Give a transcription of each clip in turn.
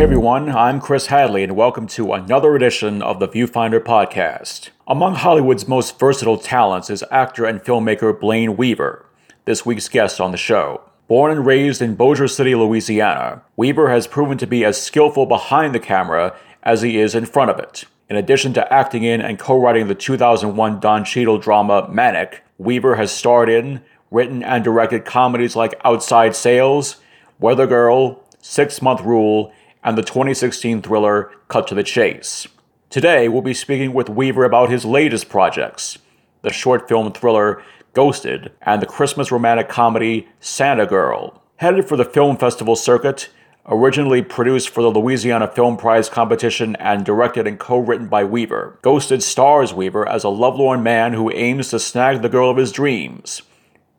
Hey everyone, I'm Chris Hadley, and welcome to another edition of the Viewfinder podcast. Among Hollywood's most versatile talents is actor and filmmaker Blayne Weaver, this week's guest on the show. Born and raised in Bossier City, Louisiana, Weaver has proven to be as skillful behind the camera as he is in front of it. In addition to acting in and co writing the 2001 Don Cheadle drama Manic, Weaver has starred in, written, and directed comedies like Outside Sales, Weather Girl, Six Month Rule, and the 2016 thriller Cut to the Chase. Today, we'll be speaking with Weaver about his latest projects the short film thriller Ghosted and the Christmas romantic comedy Santa Girl. Headed for the film festival circuit, originally produced for the Louisiana Film Prize competition and directed and co written by Weaver. Ghosted stars Weaver as a lovelorn man who aims to snag the girl of his dreams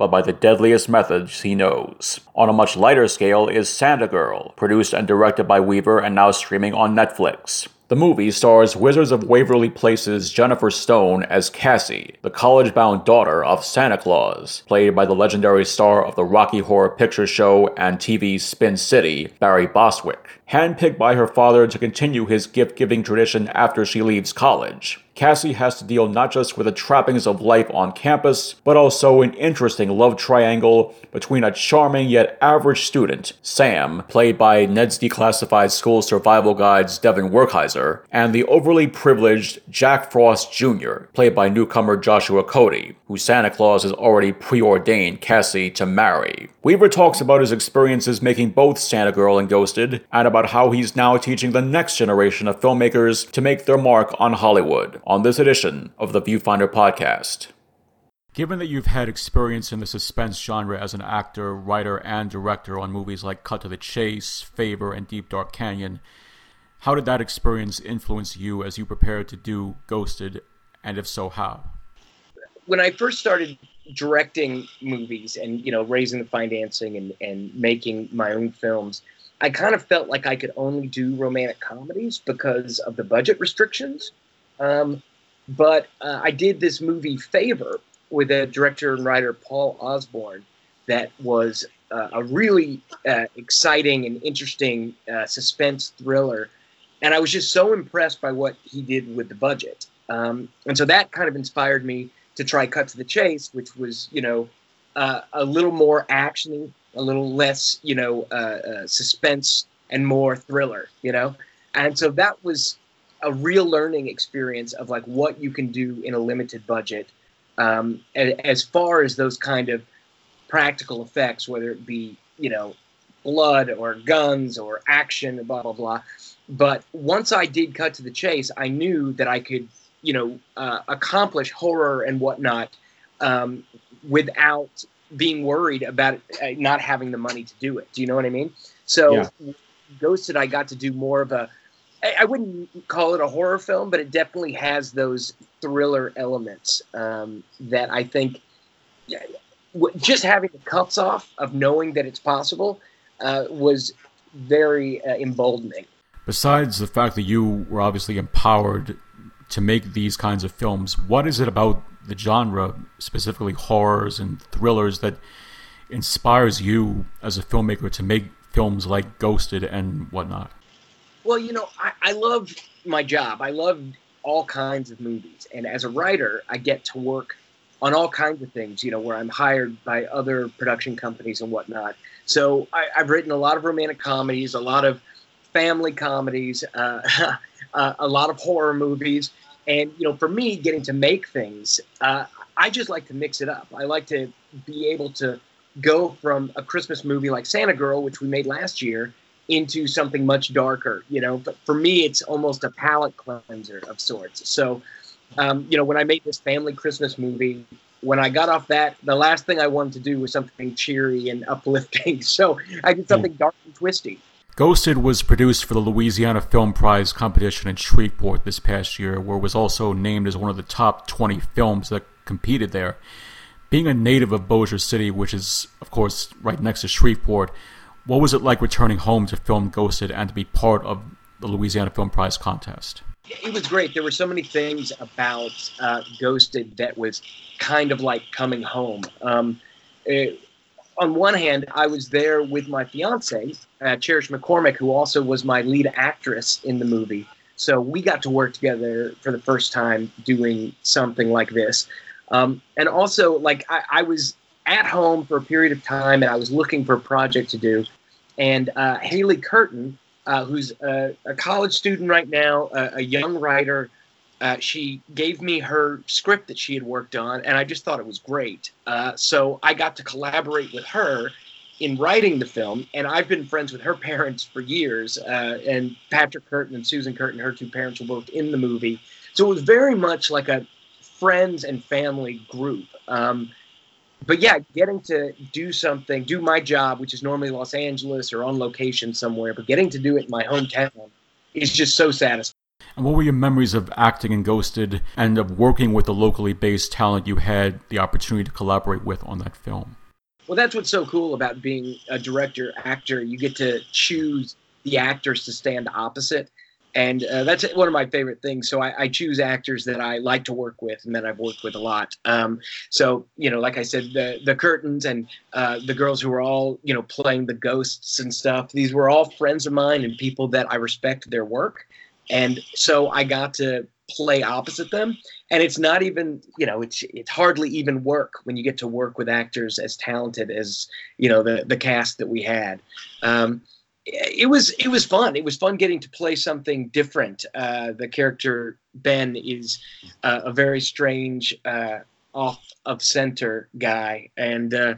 but by the deadliest methods he knows. On a much lighter scale is Santa Girl, produced and directed by Weaver and now streaming on Netflix. The movie stars Wizards of Waverly Place's Jennifer Stone as Cassie, the college bound daughter of Santa Claus, played by the legendary star of the Rocky Horror Picture Show and TV's Spin City, Barry Bostwick. Handpicked by her father to continue his gift giving tradition after she leaves college. Cassie has to deal not just with the trappings of life on campus, but also an interesting love triangle between a charming yet average student, Sam, played by Ned's Declassified School Survival Guide's Devon Werkheiser, and the overly privileged Jack Frost Jr., played by newcomer Joshua Cody, who Santa Claus has already preordained Cassie to marry. Weaver talks about his experiences making both Santa Girl and Ghosted, and about how he's now teaching the next generation of filmmakers to make their mark on Hollywood on this edition of the Viewfinder podcast. Given that you've had experience in the suspense genre as an actor, writer, and director on movies like Cut to the Chase, Favor, and Deep Dark Canyon, how did that experience influence you as you prepared to do Ghosted, and if so, how? When I first started directing movies and you know raising the financing and, and making my own films, I kind of felt like I could only do romantic comedies because of the budget restrictions. Um, but uh, I did this movie Favor with a director and writer Paul Osborne that was uh, a really uh, exciting and interesting uh, suspense thriller, and I was just so impressed by what he did with the budget. Um, and so that kind of inspired me to try Cut to the Chase, which was you know uh, a little more actiony, a little less you know uh, suspense, and more thriller. You know, and so that was a real learning experience of like what you can do in a limited budget um, as far as those kind of practical effects whether it be you know blood or guns or action blah blah blah. But once i did cut to the chase i knew that i could you know uh, accomplish horror and whatnot um, without being worried about uh, not having the money to do it. Do you know what i mean? So yeah. ghosted i got to do more of a I, wouldn't call it a horror film, but it definitely has those thriller elements um, that I think just having the cuts off of knowing that it's possible uh, was very uh, emboldening. Besides the fact that you were obviously empowered to make these kinds of films, what is it about the genre, specifically horrors and thrillers, that inspires you as a filmmaker to make films like Ghosted and whatnot? Well, you know, I, I love my job. I love all kinds of movies. And as a writer, I get to work on all kinds of things, you know, where I'm hired by other production companies and whatnot. So I, have written a lot of romantic comedies, a lot of family comedies, uh, uh, a lot of horror movies. And, you know, for me, getting to make things, uh, I just like to mix it up. I like to be able to go from a Christmas movie like Santa Girl, which we made last year, into something much darker. You know, but for me, it's almost a palate cleanser of sorts. So, um, you know, when I made this family Christmas movie, when I got off that, the last thing I wanted to do was something cheery and uplifting. So I did something dark and twisty. Ghosted was produced for the Louisiana Film Prize competition in Shreveport this past year, where it was also named as one of the top 20 films that competed there. Being a native of Bossier City, which is, of course, right next to Shreveport, what was it like returning home to film Ghosted and to be part of the Louisiana Film Prize contest? It was great. There were so many things about uh, Ghosted that was kind of like coming home. Um, it, on one hand, I was there with my fiance, uh, Cherish McCormick, who also was my lead actress in the movie. So we got to work together for the first time doing something like this. Um, and also, like, I, I, was at home for a period of time and I was looking for a project to do. And uh, Haley Curtin, uh, who's a, a, college student right now, a, a young writer, uh, she gave me her script that she had worked on, and I just thought it was great. Uh, so I got to collaborate with her in writing the film, and I've been friends with her parents for years. Uh, and Patrick Curtin and Susan Curtin, her two parents, were both in the movie. So it was very much like a friends and family group. Um, but yeah, getting to do something, do my job, which is normally Los Angeles or on location somewhere, but getting to do it in my hometown is just so satisfying. And what were your memories of acting in Ghosted and of working with the locally based talent you had the opportunity to collaborate with on that film? Well, that's what's so cool about being a director actor. You get to choose the actors to stand opposite. And uh, that's one of my favorite things. So I, I, choose actors that I like to work with and that I've worked with a lot. Um, so you know, like I said, the the Curtins and uh, the girls who were all you know playing the ghosts and stuff. These were all friends of mine and people that I respect their work. And so I got to play opposite them and it's not even you know it's it's hardly even work when you get to work with actors as talented as you know the the cast that we had um, it was it was fun it was fun getting to play something different uh, the character ben is uh, a very strange uh, off of center guy and uh,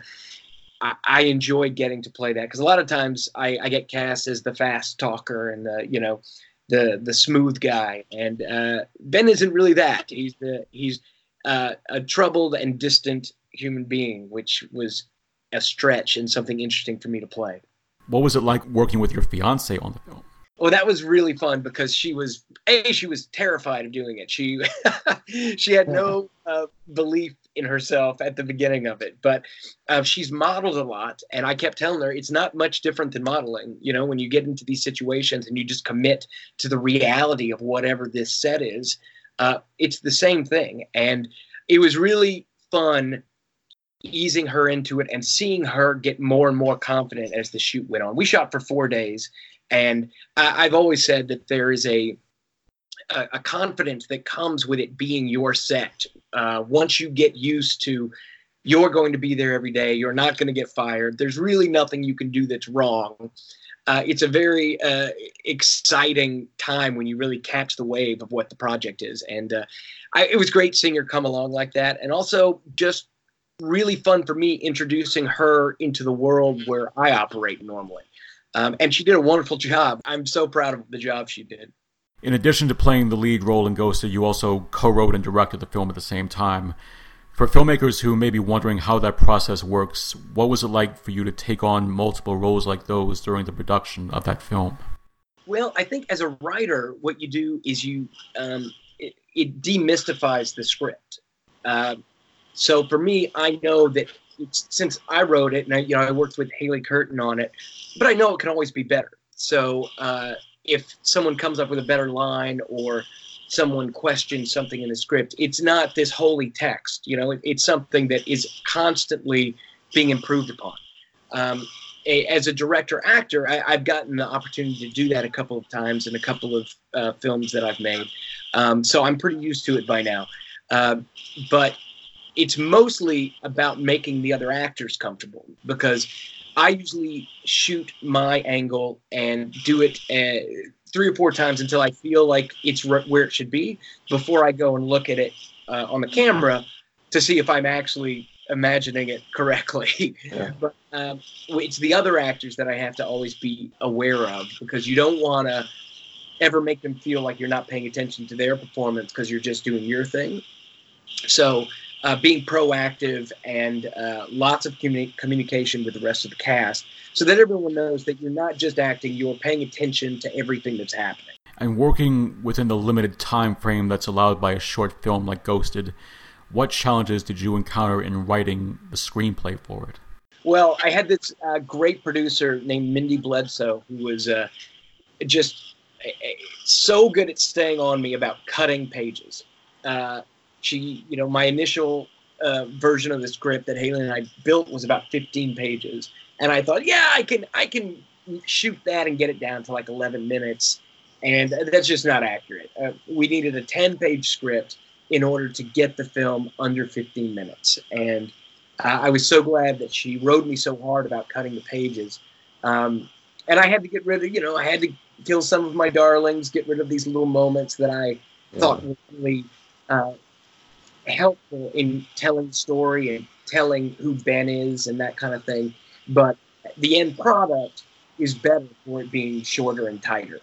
I, I enjoyed getting to play that because a lot of times I, I, get cast as the fast talker and the you know the the smooth guy, and uh, Ben isn't really that. He's the he's uh, a troubled and distant human being, which was a stretch and something interesting for me to play. What was it like working with your fiance on the film? Oh, that was really fun because she was a she was terrified of doing it. She she had no uh, belief in herself at the beginning of it, but uh, she's modeled a lot, and I kept telling her it's not much different than modeling. You know, when you get into these situations and you just commit to the reality of whatever this set is, uh, it's the same thing, and it was really fun easing her into it and seeing her get more and more confident as the shoot went on. We shot for four days, and I, have always said that there is a, a, a confidence that comes with it being your set. Uh, once you get used to you're going to be there every day, you're not going to get fired. There's really nothing you can do that's wrong. Uh, it's a very uh, exciting time when you really catch the wave of what the project is. And uh, I, it was great seeing her come along like that. And also just really fun for me introducing her into the world where I operate normally. Um, and she did a wonderful job. I'm so proud of the job she did. In addition to playing the lead role in Ghosted, you also co wrote and directed the film at the same time. For filmmakers who may be wondering how that process works, what was it like for you to take on multiple roles like those during the production of that film? Well, I think as a writer, what you do is you um, it, it, demystifies the script. Uh, so for me, I know that since I wrote it and I, you know I worked with Haley Curtin on it, but I know it can always be better. So uh, if someone comes up with a better line or someone questions something in the script, it's not this holy text. You know, it, it's something that is constantly being improved upon. Um, a, as a director actor, I, have gotten the opportunity to do that a couple of times in a couple of uh, films that I've made. Um, so I'm pretty used to it by now. Uh, but it's mostly about making the other actors comfortable because I usually shoot my angle and do it uh, three or four times until I feel like it's where it should be before I go and look at it uh, on the camera to see if I'm actually imagining it correctly. Yeah. but um, it's the other actors that I have to always be aware of because you don't want to ever make them feel like you're not paying attention to their performance because you're just doing your thing. So uh, being proactive and uh, lots of communi- communication with the rest of the cast so that everyone knows that you're not just acting, you're paying attention to everything that's happening. And working within the limited time frame that's allowed by a short film like Ghosted, what challenges did you encounter in writing the screenplay for it? Well, I had this uh, great producer named Mindy Bledsoe who was uh, just uh, so good at staying on me about cutting pages. Uh, she, you know, my initial uh, version of the script that Haley and I built was about 15 pages, and I thought, yeah, I can I can shoot that and get it down to like 11 minutes, and that's just not accurate. Uh, we needed a 10 page script in order to get the film under 15 minutes, and uh, I was so glad that she rode me so hard about cutting the pages. Um, and I had to get rid of, you know, I had to kill some of my darlings, get rid of these little moments that I yeah. thought were really uh, helpful in telling story and telling who Ben is and that kind of thing. But the end product is better for it being shorter and tighter.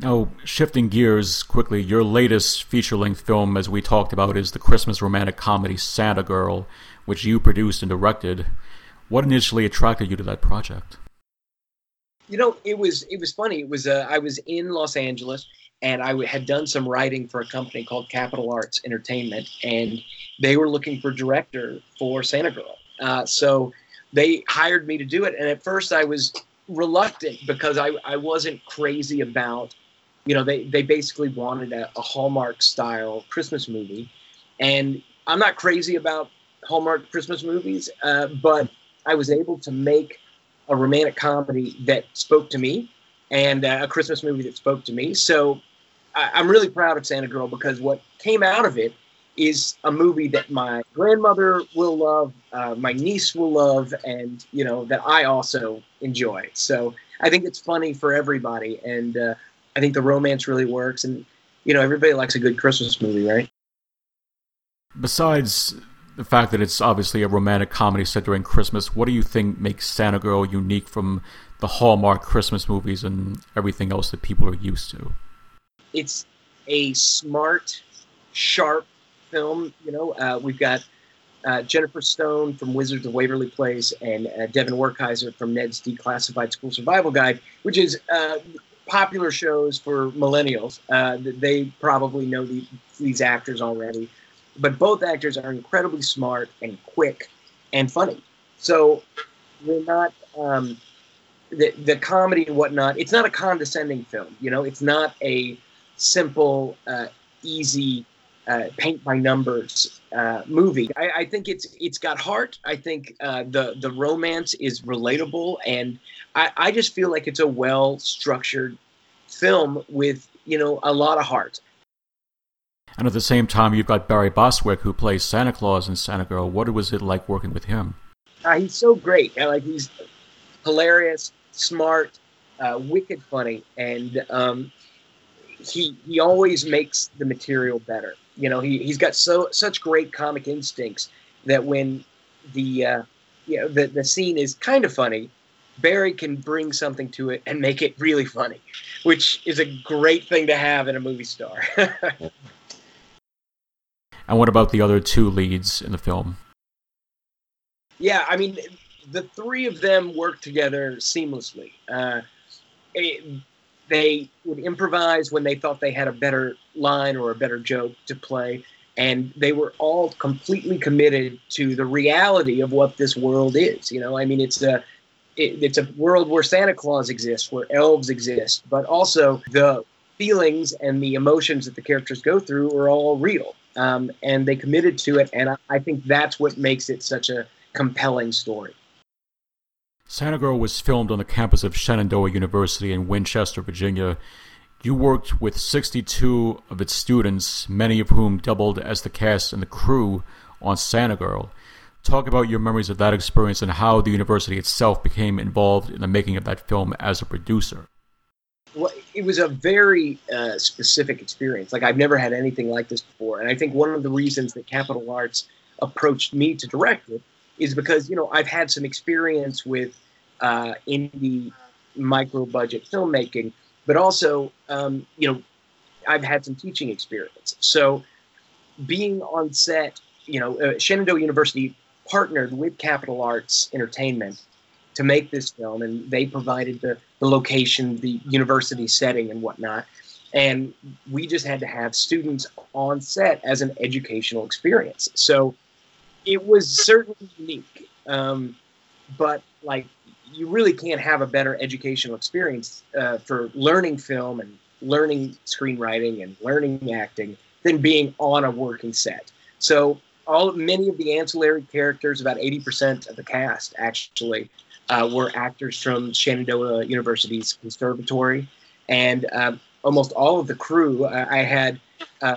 Now, shifting gears quickly, your latest feature length film, as we talked about, is the Christmas romantic comedy Santa Girl, which you produced and directed. What initially attracted you to that project? You know, it was it was funny. It was uh, I was in Los Angeles and I had done some writing for a company called Capital Arts Entertainment, and they were looking for director for Santa Girl. Uh, so they hired me to do it, and at first I was reluctant because I, I wasn't crazy about, you know, they, they basically wanted a, a Hallmark style Christmas movie, and I'm not crazy about Hallmark Christmas movies, uh, but I was able to make a romantic comedy that spoke to me and uh, a Christmas movie that spoke to me. So I, am really proud of Santa Girl because what came out of it is a movie that my grandmother will love, uh, my niece will love, and you know that I also enjoy. So I think it's funny for everybody, and uh, I think the romance really works. And you know, everybody likes a good Christmas movie, right? Besides the fact that it's obviously a romantic comedy set during Christmas, what do you think makes Santa Girl unique from the Hallmark Christmas movies and everything else that people are used to? It's a smart, sharp film. You know, uh, we've got uh, Jennifer Stone from Wizards of Waverly Place and uh, Devon Werkheiser from Ned's Declassified School Survival Guide, which is uh, popular shows for millennials. Uh, they probably know the, these actors already but both actors are incredibly smart and quick and funny. So we're not um, the the comedy and whatnot. It's not a condescending film. You know, it's not a simple, uh, easy uh, paint by numbers uh, movie. I, I, think it's it's got heart. I think uh, the the romance is relatable, and I, I just feel like it's a well structured film with you know a lot of heart. And at the same time, you've got Barry Bostwick, who plays Santa Claus in Santa Girl. What was it like working with him? Uh, he's so great. like he's hilarious, smart, uh, wicked funny, and um, he he always makes the material better. You know, he he's got so such great comic instincts that when the uh, you know the the scene is kind of funny, Barry can bring something to it and make it really funny, which is a great thing to have in a movie star. And what about the other two leads in the film? Yeah, I mean, the three of them worked together seamlessly. Uh, it, they would improvise when they thought they had a better line or a better joke to play, and they were all completely committed to the reality of what this world is. You know, I mean, it's a it, it's a world where Santa Claus exists, where elves exist, but also the feelings and the emotions that the characters go through are all real um, and they committed to it. And I, I think that's what makes it such a compelling story. Santa Girl was filmed on the campus of Shenandoah University in Winchester, Virginia. You worked with 62 of its students, many of whom doubled as the cast and the crew on Santa Girl. Talk about your memories of that experience and how the university itself became involved in the making of that film as a producer well, it was a very uh, specific experience. Like I've never had anything like this before, and I think one of the reasons that Capital Arts approached me to direct it is because you know I've had some experience with uh, indie micro budget filmmaking, but also um, you know I've had some teaching experience. So being on set, you know, uh, Shenandoah University partnered with Capital Arts Entertainment to make this film, and they provided the, the location, the university setting, and whatnot. And we just had to have students on set as an educational experience. So it was certainly unique, um, but like you really can't have a better educational experience uh, for learning film and learning screenwriting and learning acting than being on a working set. So all many of the ancillary characters, about eighty percent of the cast actually, uh, were actors from Shenandoah University's conservatory, and um, almost all of the crew. I, I had uh,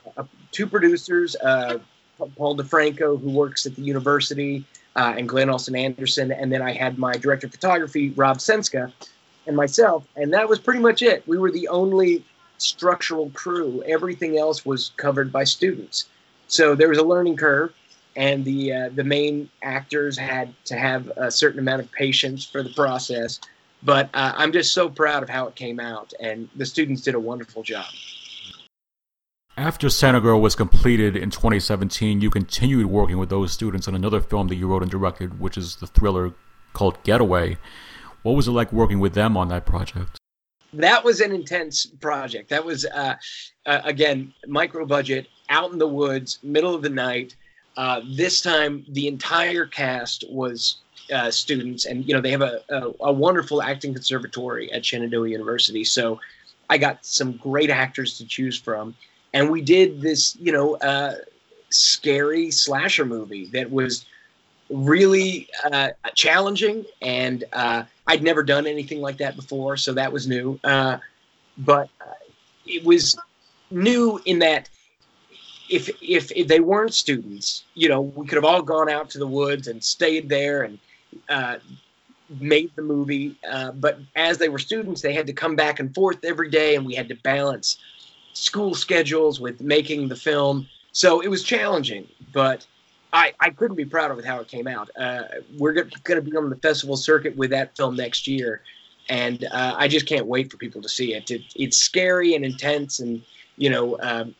two producers, uh, Paul DeFranco, who works at the university, uh, and Glenn Austin Anderson, and then I had my director of photography, Rob Senska, and myself, and that was pretty much it. We were the only structural crew. Everything else was covered by students. So there was a learning curve, and the uh, the main actors had to have a certain amount of patience for the process. But uh, I'm just so proud of how it came out, and the students did a wonderful job. After Santa Girl was completed in 2017, you continued working with those students on another film that you wrote and directed, which is the thriller called Getaway. What was it like working with them on that project? That was an intense project. That was, uh, uh, again, micro budget, out in the woods, middle of the night. Uh, this time, the entire cast was uh, students, and you know they have a, a, a wonderful acting conservatory at Shenandoah University. So I got some great actors to choose from and we did this, you know, uh, scary slasher movie that was really uh, challenging, and uh, I'd never done anything like that before, so that was new. Uh, but uh, it was new in that if, if if they weren't students, you know, we could have all gone out to the woods and stayed there and uh, made the movie. Uh, but as they were students, they had to come back and forth every day, and we had to balance school schedules with making the film. So it was challenging, but I, I couldn't be prouder with how it came out. Uh, we're going to be on the festival circuit with that film next year, and uh, I just can't wait for people to see it. it it's scary and intense, and you know, um,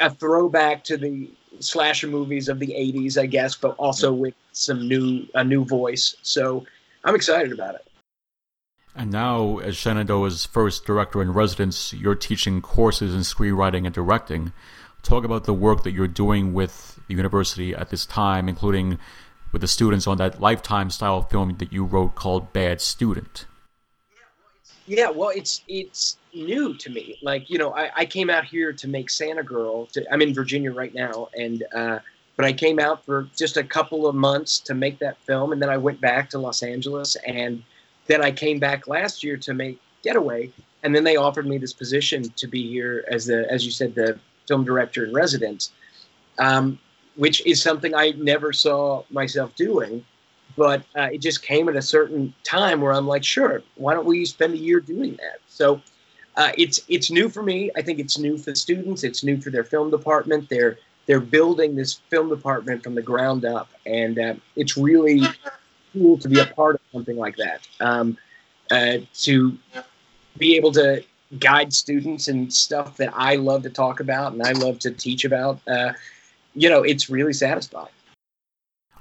a throwback to the slasher movies of the '80s, I guess, but also with some new a new voice. So I'm excited about it. And now, as Shenandoah's first director in residence, you're teaching courses in screenwriting and directing. Talk about the work that you're doing with the university at this time, including with the students on that lifetime style film that you wrote called Bad Student. Yeah, well, it's it's new to me. Like you know, I, I came out here to make Santa Girl. To, I'm in Virginia right now, and uh, but I came out for just a couple of months to make that film, and then I went back to Los Angeles and then I came back last year to make Getaway, and then they offered me this position to be here as the, as you said, the film director in residence, um, which is something I never saw myself doing. But uh, it just came at a certain time where I'm like, sure, why don't we spend a year doing that? So uh, it's it's new for me. I think it's new for the students. It's new for their film department. They're they're building this film department from the ground up, and uh, it's really cool to be a part of something like that. Um, uh, to be able to guide students and stuff that I love to talk about and I love to teach about, uh, you know, it's really satisfying.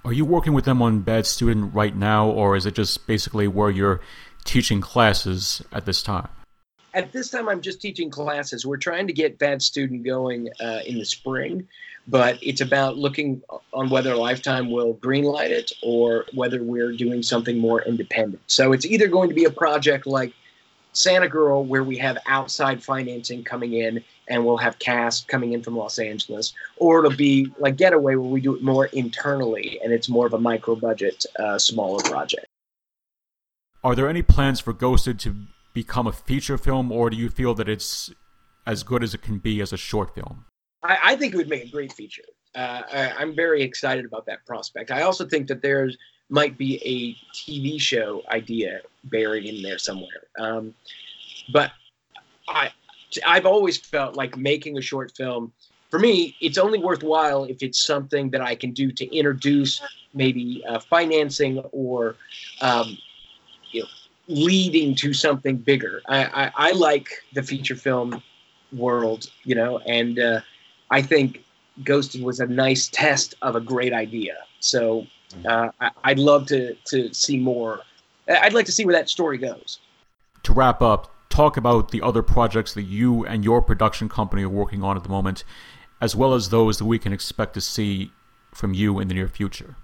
Are you working with them on Bad Student right now, or is it just basically where you're teaching classes at this time? At this time, I'm just teaching classes. We're trying to get Bad Student going uh, in the spring but it's about looking on whether Lifetime will greenlight it or whether we're doing something more independent. So it's either going to be a project like Santa Girl, where we have outside financing coming in and we'll have cast coming in from Los Angeles, or it'll be like Getaway, where we do it more internally and it's more of a micro budget, uh, smaller project. Are there any plans for Ghosted to become a feature film, or do you feel that it's as good as it can be as a short film? I, I think it would make a great feature. Uh, I, am very excited about that prospect. I also think that there's might be a TV show idea buried in there somewhere. Um, but I, I've always felt like making a short film. For me, it's only worthwhile if it's something that I can do to introduce maybe uh, financing or um, you know, leading to something bigger. I, I, I, like the feature film world, you know, and uh, I think Ghosted was a nice test of a great idea. So uh, I, would love to to see more. I'd like to see where that story goes. To wrap up, talk about the other projects that you and your production company are working on at the moment, as well as those that we can expect to see from you in the near future.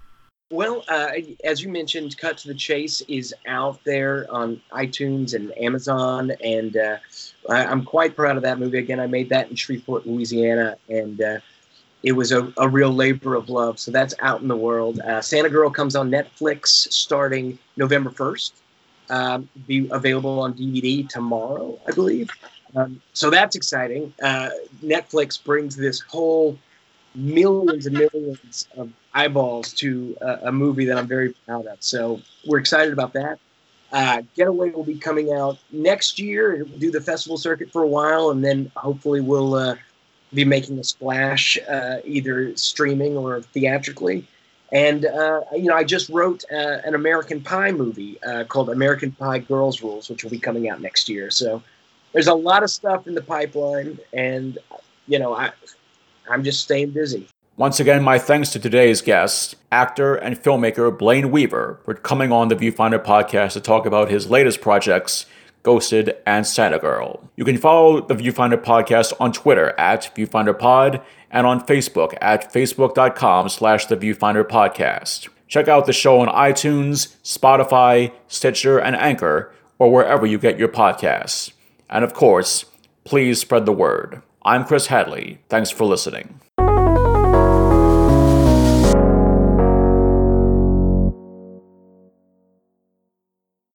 Well, uh, as you mentioned, Cut to the Chase is out there on iTunes and Amazon, and uh, I, am quite proud of that movie. Again, I made that in Shreveport, Louisiana, and uh, it was a, a real labor of love. So that's out in the world. Uh, Santa Girl comes on Netflix starting November 1st. Um, be available on DVD tomorrow, I believe. Um, so that's exciting. Uh, Netflix brings this whole millions and millions of eyeballs to a, a, movie that I'm very proud of. So we're excited about that. Uh, Getaway will be coming out next year. We'll do the festival circuit for a while, and then hopefully we'll uh, be making a splash uh, either streaming or theatrically. And uh, you know, I just wrote uh, an American Pie movie uh, called American Pie Girls Rules, which will be coming out next year. So there's a lot of stuff in the pipeline, and you know, I I'm just staying busy. Once again, my thanks to today's guest, actor and filmmaker Blayne Weaver, for coming on the Viewfinder podcast to talk about his latest projects, Ghosted and Santa Girl. You can follow the Viewfinder podcast on Twitter at ViewfinderPod and on Facebook at facebook.com slash the Viewfinder podcast. Check out the show on iTunes, Spotify, Stitcher, and Anchor, or wherever you get your podcasts. And of course, please spread the word. I'm Chris Hadley. Thanks for listening.